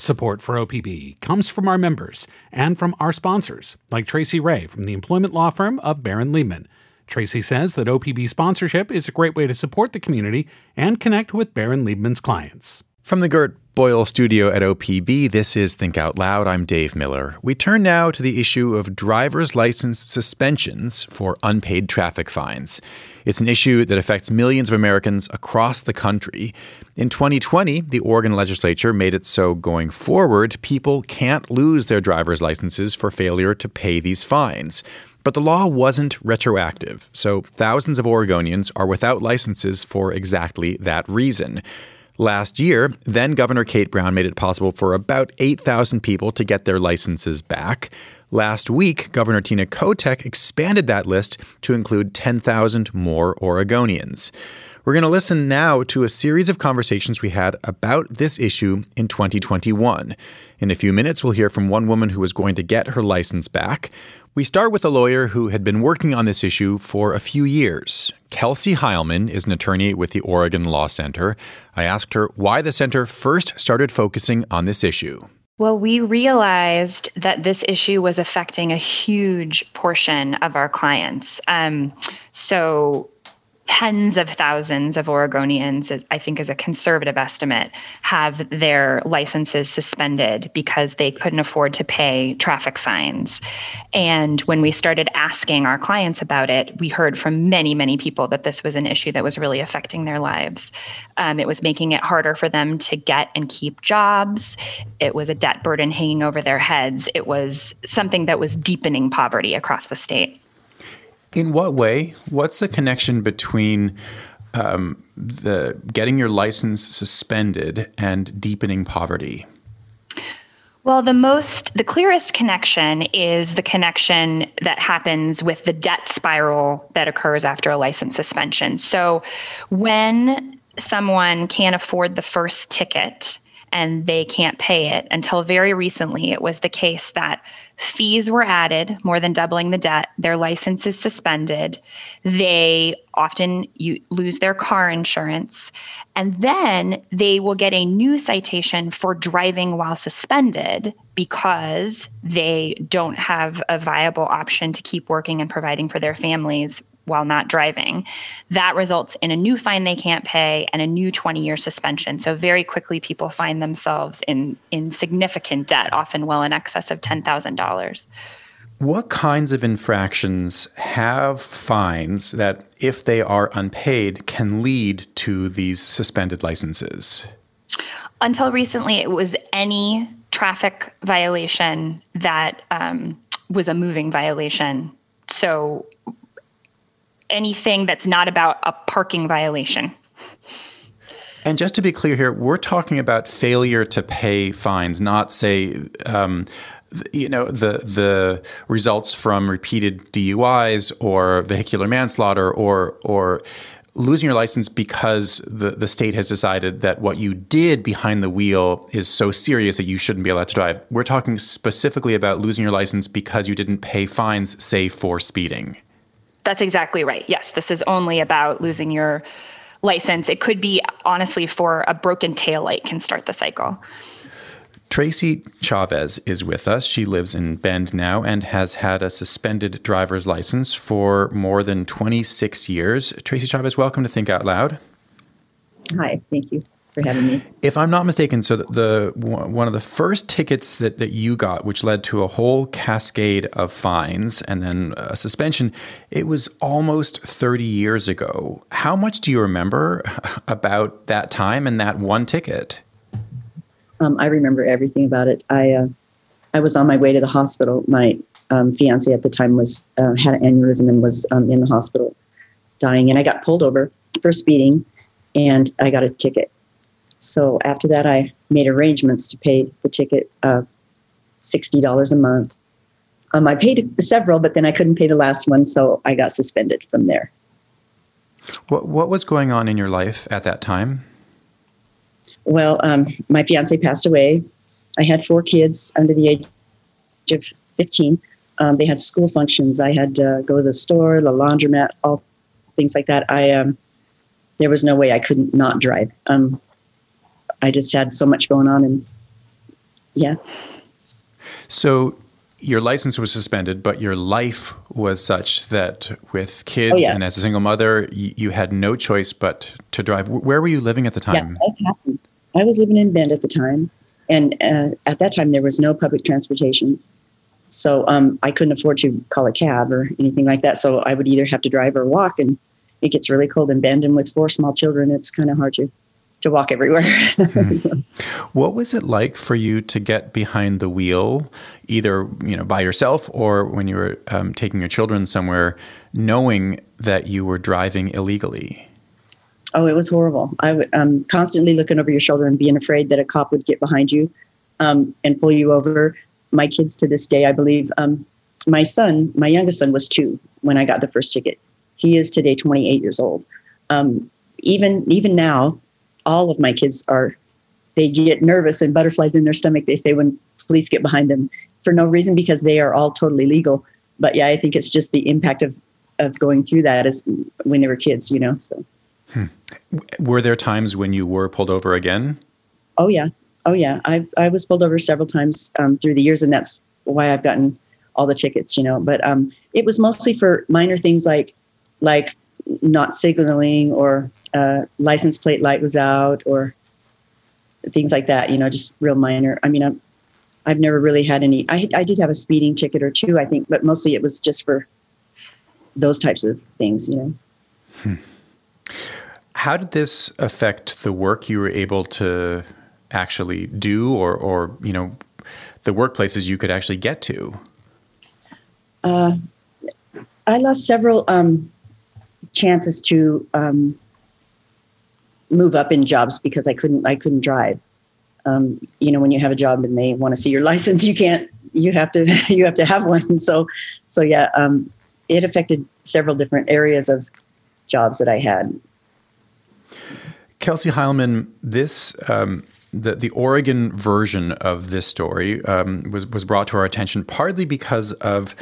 Support for OPB comes from our members and from our sponsors, like Tracy Ray from the employment law firm of Barran Liebman. Tracy says that OPB sponsorship is a great way to support the community and connect with Barran Liebman's clients. From the Gert Boyle studio at OPB, this is Think Out Loud. I'm Dave Miller. We turn now to the issue of driver's license suspensions for unpaid traffic fines. It's an issue that affects millions of Americans across the country. In 2020, the Oregon legislature made it so going forward, people can't lose their driver's licenses for failure to pay these fines. But the law wasn't retroactive, so thousands of Oregonians are without licenses for exactly that reason. Last year, then Governor Kate Brown made it possible for about 8,000 people to get their licenses back. Last week, Governor Tina Kotek expanded that list to include 10,000 more Oregonians. We're going to listen now to a series of conversations we had about this issue in 2021. In a few minutes, we'll hear from one woman who was going to get her license back. We start with a lawyer who had been working on this issue for a few years. Kelsey Heilman is an attorney with the Oregon Law Center. I asked her why the center first started focusing on this issue. Well, we realized that this issue was affecting a huge portion of our clients. Um, so, tens of thousands of Oregonians, I think is a conservative estimate, have their licenses suspended because they couldn't afford to pay traffic fines. And when we started asking our clients about it, we heard from many, many people that this was an issue that was really affecting their lives. Um, it was making it harder for them to get and keep jobs. It was a debt burden hanging over their heads. It was something that was deepening poverty across the state. In what way? What's the connection between um, the getting your license suspended and deepening poverty? Well, the most, the clearest connection is the connection that happens with the debt spiral that occurs after a license suspension. So, when someone can't afford the first ticket and they can't pay it, until very recently, it was the case that Fees were added, more than doubling the debt. Their license is suspended. They often lose their car insurance. And then they will get a new citation for driving while suspended because they don't have a viable option to keep working and providing for their families while not driving. That results in a new fine they can't pay and a new 20 year suspension. So, very quickly, people find themselves in, in significant debt, often well in excess of $10,000. What kinds of infractions have fines that, if they are unpaid, can lead to these suspended licenses? Until recently, it was any traffic violation that um, was a moving violation. So, anything that's not about a parking violation. And just to be clear here, we're talking about failure to pay fines, not say, um, you know, the the results from repeated DUIs or vehicular manslaughter or or losing your license because the, the state has decided that what you did behind the wheel is so serious that you shouldn't be allowed to drive. We're talking specifically about losing your license because you didn't pay fines, say, for speeding. That's exactly right. Yes, this is only about losing your license. It could be honestly for a broken tail light can start the cycle. Tracy Chavez is with us. She lives in Bend now and has had a suspended driver's license for more than 26 years. Tracy Chavez, welcome to Think Out Loud. Hi, thank you for having me. If I'm not mistaken, so the, the one of the first tickets that, that you got, which led to a whole cascade of fines and then a suspension, it was almost 30 years ago. How much do you remember about that time and that one ticket? Um, I remember everything about it. I uh, I was on my way to the hospital. My um, fiance at the time was uh, had an aneurysm and was um, in the hospital, dying, and I got pulled over for speeding, and I got a ticket so after that, I made arrangements to pay the ticket uh, $60 a month. Um, I paid several, but then I couldn't pay the last one, so I got suspended from there. What, what was going on in your life at that time? Well, um, my fiance passed away. I had four kids under the age of 15. Um, they had school functions. I had to go to the store, the laundromat, all things like that. I um, there was no way I couldn't not drive. Um, I just had so much going on, and yeah. So your license was suspended, but your life was such that with kids oh, yeah. and as a single mother, you, you, had no choice but to drive. Where were you living at the time? Yeah. I was living in Bend at the time, and uh, at that time there was no public transportation, so um, I couldn't afford to call a cab or anything like that. So I would either have to drive or walk, and it gets really cold in Bend, and with four small children, it's kind of hard to to walk everywhere. hmm. What was it like for you to get behind the wheel, either you know by yourself or when you were um, taking your children somewhere, knowing that you were driving illegally? Oh, it was horrible. I would um, constantly looking over your shoulder and being afraid that a cop would get behind you um, and pull you over. My kids to this day, I believe, um, my son, my youngest son, was two when I got the first ticket. He is today 28 years old. Um, even even now, all of my kids are they get nervous and butterflies in their stomach they say when police get behind them for no reason because they are all totally legal. But yeah i think it's just the impact of of going through that as when they were kids you know so. Hmm. were there times when you were pulled over again? Oh yeah. Oh yeah. I i was pulled over several times um, through the years and that's why i've gotten all the tickets you know. But um, it was mostly for minor things like like not signaling or uh, license plate light was out or things like that. You know, just real minor. I mean, I'm, I've never really had any. I I did have a speeding ticket or two, I think, but mostly it was just for those types of things. You know. Hmm. How did this affect the work you were able to actually do, or or you know, the workplaces you could actually get to? Uh, I lost several um, chances to um, move up in jobs because I couldn't I couldn't drive. Um, you know, when you have a job and they want to see your license, you can't. You have to you have to have one. So so yeah, um, it affected several different areas of jobs that I had. Kelsey Heilman, this um, the the Oregon version of this story um, was was brought to our attention partly because of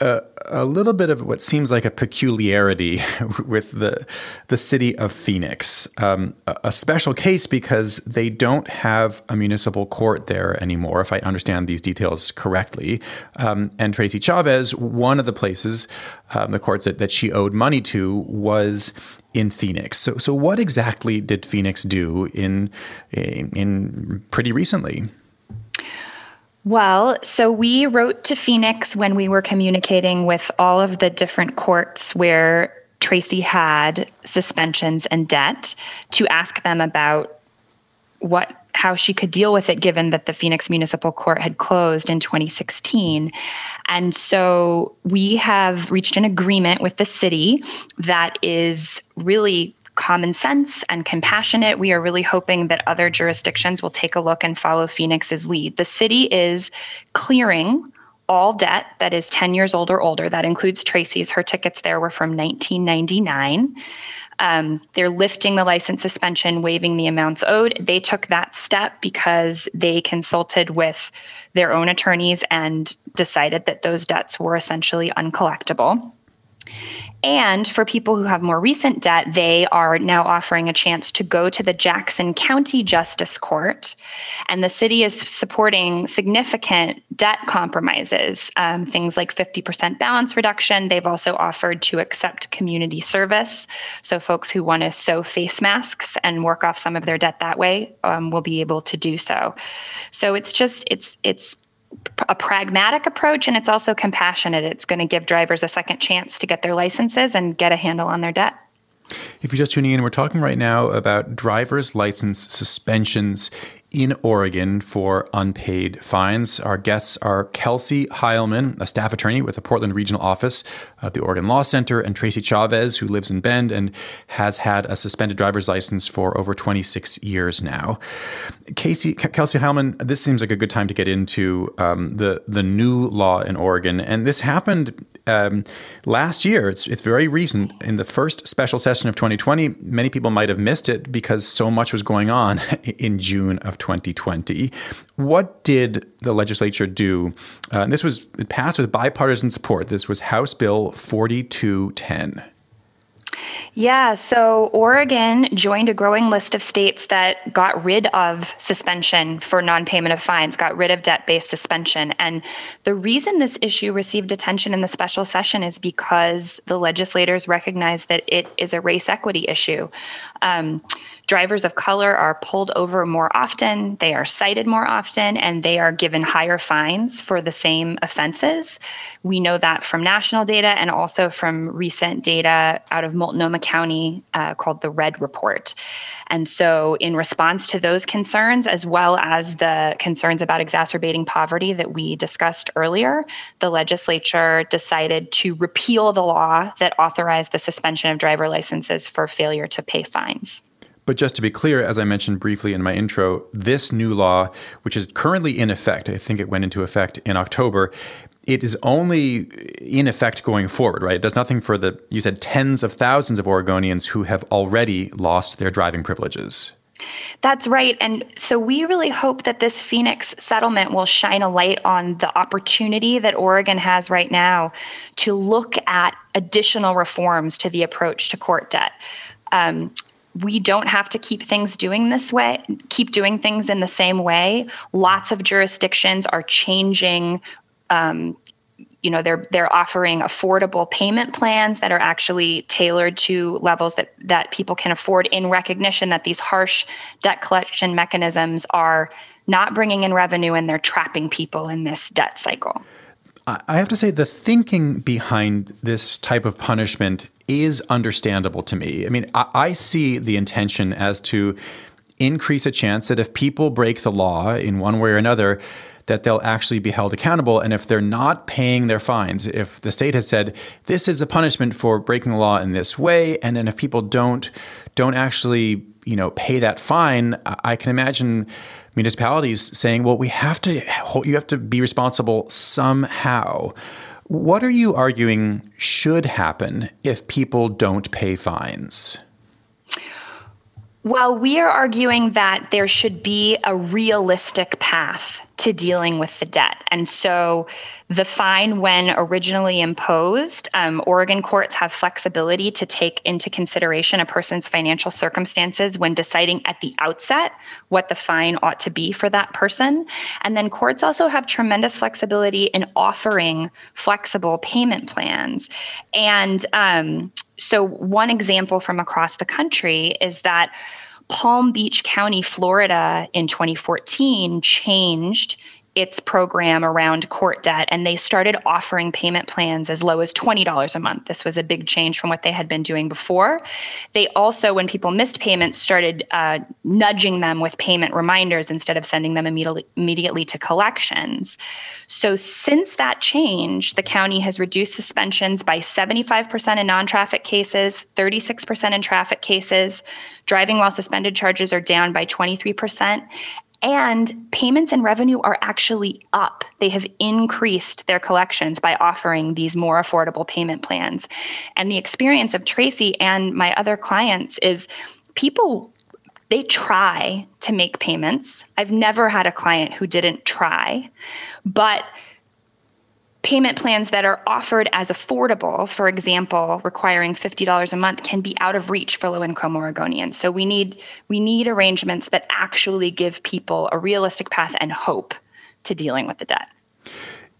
a, a, little bit of what seems like a peculiarity with the the city of Phoenix, um, a, special case because they don't have a municipal court there anymore, if I understand these details correctly. Um, and Tracy Chavez, one of the places, um, the courts that, that she owed money to was in Phoenix. So, so what exactly did Phoenix do in in, in pretty recently? Well, so we wrote to Phoenix when we were communicating with all of the different courts where Tracy had suspensions and debt to ask them about what how she could deal with it given that the Phoenix Municipal Court had closed in 2016. And so we have reached an agreement with the city that is really common sense and compassionate. We are really hoping that other jurisdictions will take a look and follow Phoenix's lead. The city is clearing all debt that is 10 years old or older. That includes Tracy's. Her tickets there were from 1999. Um, they're lifting the license suspension, waiving the amounts owed. They took that step because they consulted with their own attorneys and decided that those debts were essentially uncollectible. And for people who have more recent debt, they are now offering a chance to go to the Jackson County Justice Court. And the city is supporting significant debt compromises, um, things like 50% balance reduction. They've also offered to accept community service. So, folks who want to sew face masks and work off some of their debt that way um, will be able to do so. So, it's just, it's, it's, a pragmatic approach and it's also compassionate. It's going to give drivers a second chance to get their licenses and get a handle on their debt. If you're just tuning in, we're talking right now about driver's license suspensions in Oregon for unpaid fines. Our guests are Kelsey Heilman, a staff attorney with the Portland Regional Office of the Oregon Law Center, and Tracy Chavez, who lives in Bend and has had a suspended driver's license for over 26 years now. Casey, Kelsey Heilman, this seems like a good time to get into um, the the new law in Oregon, and this happened um, last year. It's it's very recent. In the first special session of 2020, many people might have missed it because so much was going on in June of 2020. What did the legislature do? Uh, this was passed with bipartisan support. This was House Bill 4210. Yeah, so Oregon joined a growing list of states that got rid of suspension for non payment of fines, got rid of debt based suspension. And the reason this issue received attention in the special session is because the legislators recognized that it is a race equity issue. Um, drivers of color are pulled over more often, they are cited more often, and they are given higher fines for the same offenses. We know that from national data and also from recent data out of Multnomah County uh, called the Red Report. And so, in response to those concerns, as well as the concerns about exacerbating poverty that we discussed earlier, the legislature decided to repeal the law that authorized the suspension of driver licenses for failure to pay fines. But just to be clear, as I mentioned briefly in my intro, this new law, which is currently in effect, I think it went into effect in October, it is only in effect going forward, right? It does nothing for the, you said, tens of thousands of Oregonians who have already lost their driving privileges. That's right. And so we really hope that this Phoenix settlement will shine a light on the opportunity that Oregon has right now to look at additional reforms to the approach to court debt. Um, we don't have to keep things doing this way, keep doing things in the same way. Lots of jurisdictions are changing. Um, you know, they're they're offering affordable payment plans that are actually tailored to levels that that people can afford. In recognition that these harsh debt collection mechanisms are not bringing in revenue and they're trapping people in this debt cycle. I have to say, the thinking behind this type of punishment is understandable to me. I mean, I, I, see the intention as to increase a chance that if people break the law in one way or another, that they'll actually be held accountable. And if they're not paying their fines, if the state has said this is a punishment for breaking the law in this way, and then if people don't don't actually you know pay that fine, I can imagine municipalities saying, well, we have to you have to be responsible somehow. What are you arguing should happen if people don't pay fines? Well, we are arguing that there should be a realistic path to dealing with the debt. And so the fine, when originally imposed, um, Oregon courts have flexibility to take into consideration a person's financial circumstances when deciding at the outset what the fine ought to be for that person. And then courts also have tremendous flexibility in offering flexible payment plans. And um, so, one example from across the country is that Palm Beach County, Florida, in 2014 changed its program around court debt and they started offering payment plans as low as $20 a month. This was a big change from what they had been doing before. They also, when people missed payments, started uh, nudging them with payment reminders instead of sending them immediately, immediately to collections. So, since that change, the county has reduced suspensions by 75% in non traffic cases, 36% in traffic cases. Driving while suspended charges are down by 23%. And payments and revenue are actually up. They have increased their collections by offering these more affordable payment plans. And the experience of Tracy and my other clients is people they try to make payments. I've never had a client who didn't try, but payment plans that are offered as affordable, for example, requiring $50 a month can be out of reach for low-income Oregonians. So we need we need arrangements that actually give people a realistic path and hope to dealing with the debt.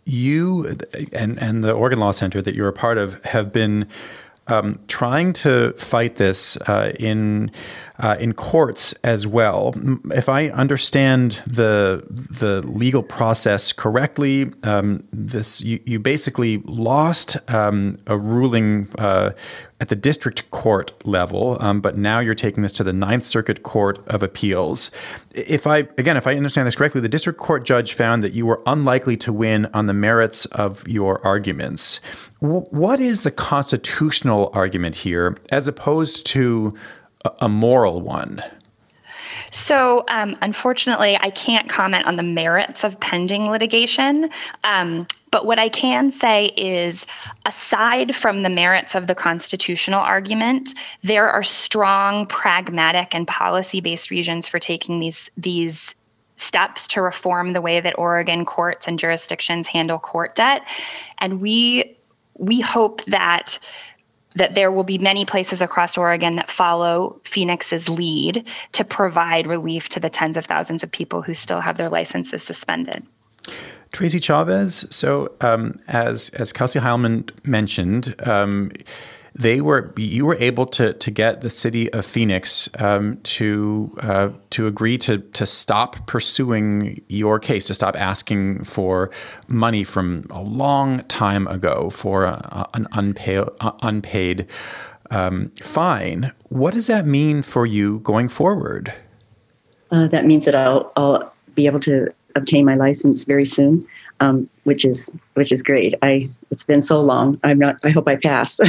You and and the Oregon Law Center that you're a part of have been um, trying to fight this uh, in uh, in courts as well. If I understand the the legal process correctly, um, this you, you, basically lost um, a ruling uh, at the district court level, um, but now you're taking this to the Ninth Circuit Court of Appeals. If I again, if I understand this correctly, the district court judge found that you were unlikely to win on the merits of your arguments. What is the constitutional argument here, as opposed to a, a moral one? So, um, unfortunately, I can't comment on the merits of pending litigation. Um, but what I can say is, aside from the merits of the constitutional argument, there are strong pragmatic and policy based reasons for taking these, these steps to reform the way that Oregon courts and jurisdictions handle court debt. And we, we hope that that there will be many places across Oregon that follow Phoenix's lead to provide relief to the tens of thousands of people who still have their licenses suspended. Tracy Chavez. So, um, as as Kelsey Heilman mentioned, um, they were you were able to to get the city of Phoenix um, to uh, to agree to to stop pursuing your case, to stop asking for money from a long time ago for a, an unpaid unpaid um, fine. What does that mean for you going forward? Uh, that means that I'll, I'll be able to obtain my license very soon, um, which is which is great. I it's been so long. I'm not. I hope I pass.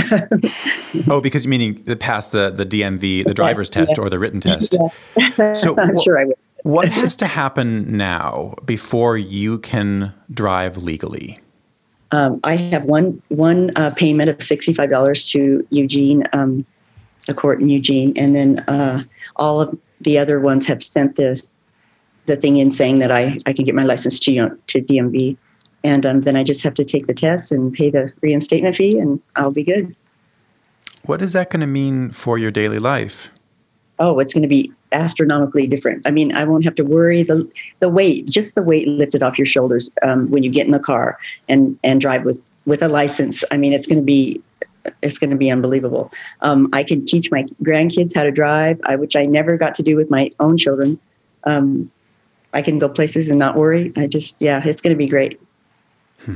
oh, because meaning the pass the the DMV, the driver's yes, test, yeah. or the written test. Yeah. So I'm wh- sure I will. what has to happen now before you can drive legally? Um, I have one one uh, payment of sixty five dollars to Eugene, um, a court in Eugene, and then uh, all of the other ones have sent the the thing in saying that I, I can get my license to, to DMV. And um, then I just have to take the test and pay the reinstatement fee, and I'll be good. What is that going to mean for your daily life? Oh, it's going to be astronomically different. I mean, I won't have to worry the the weight, just the weight lifted off your shoulders um, when you get in the car and and drive with with a license. I mean, it's going to be it's going to be unbelievable. Um, I can teach my grandkids how to drive, I, which I never got to do with my own children. Um, I can go places and not worry. I just, yeah, it's going to be great. Hmm.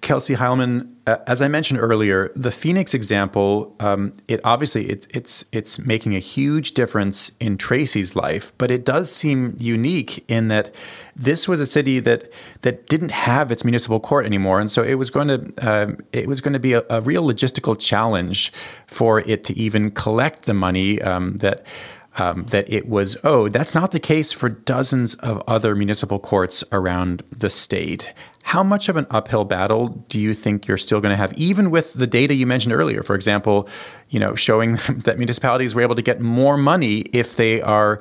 Kelsey Heilman, uh, as I mentioned earlier, the Phoenix example, um, it obviously it's it's it's making a huge difference in Tracy's life, but it does seem unique in that this was a city that that didn't have its municipal court anymore, and so it was going to uh, it was going to be a, a, real logistical challenge for it to even collect the money um, that um, that it was owed. That's not the case for dozens of other municipal courts around the state. How much of an uphill battle do you think you're still going to have, even with the data you mentioned earlier? For example, you know, showing that municipalities were able to get more money if they are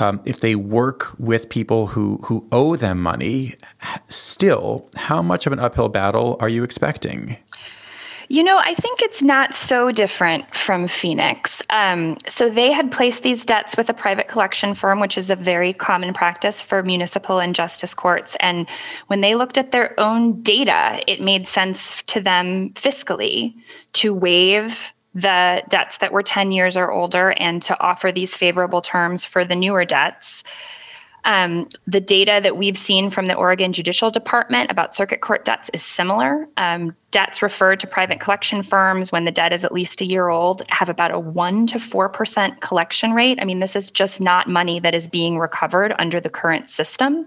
um, if they work with people who who owe them money. Still, how much of an uphill battle are you expecting? You know, I think it's not so different from Phoenix. Um, so they had placed these debts with a private collection firm, which is a very common practice for municipal and justice courts. And when they looked at their own data, it made sense to them fiscally to waive the debts that were 10 years or older and to offer these favorable terms for the newer debts. Um, the data that we've seen from the Oregon Judicial Department about circuit court debts is similar. Um, debts referred to private collection firms when the debt is at least a year old have about a 1 to 4% collection rate. I mean, this is just not money that is being recovered under the current system.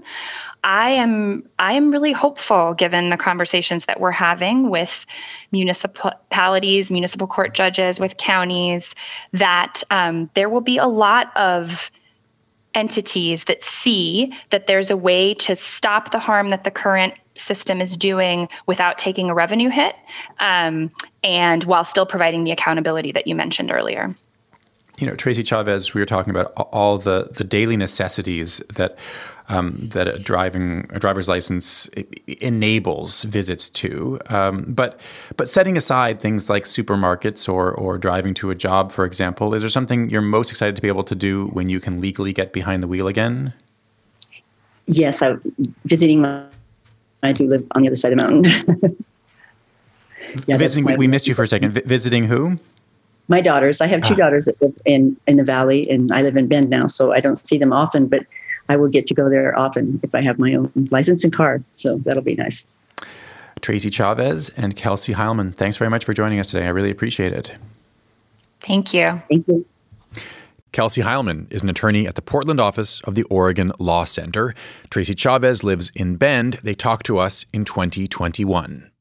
I am I am really hopeful given the conversations that we're having with municipalities, municipal court judges, with counties, that um, there will be a lot of entities that see that there's a way to stop the harm that the current system is doing without taking a revenue hit um, and while still providing the accountability that you mentioned earlier you know tracy chavez we were talking about all the the daily necessities that um, that a driving a driver's license enables visits to. Um, but but setting aside things like supermarkets or or driving to a job, for example, is there something you're most excited to be able to do when you can legally get behind the wheel again? Yes, I visiting. My, I do live on the other side of the mountain. yeah, visiting. We, we missed you for a second. V- visiting who? My daughters. I have two ah. daughters that live in in the valley, and I live in Bend now, so I don't see them often. But I will get to go there often if I have my own license and car. So that'll be nice. Tracy Chavez and Kelsey Heilman, thanks very much for joining us today. I really appreciate it. Thank you. Thank you. Kelsey Heilman is an attorney at the Portland office of the Oregon Law Center. Tracy Chavez lives in Bend. They talked to us in 2021.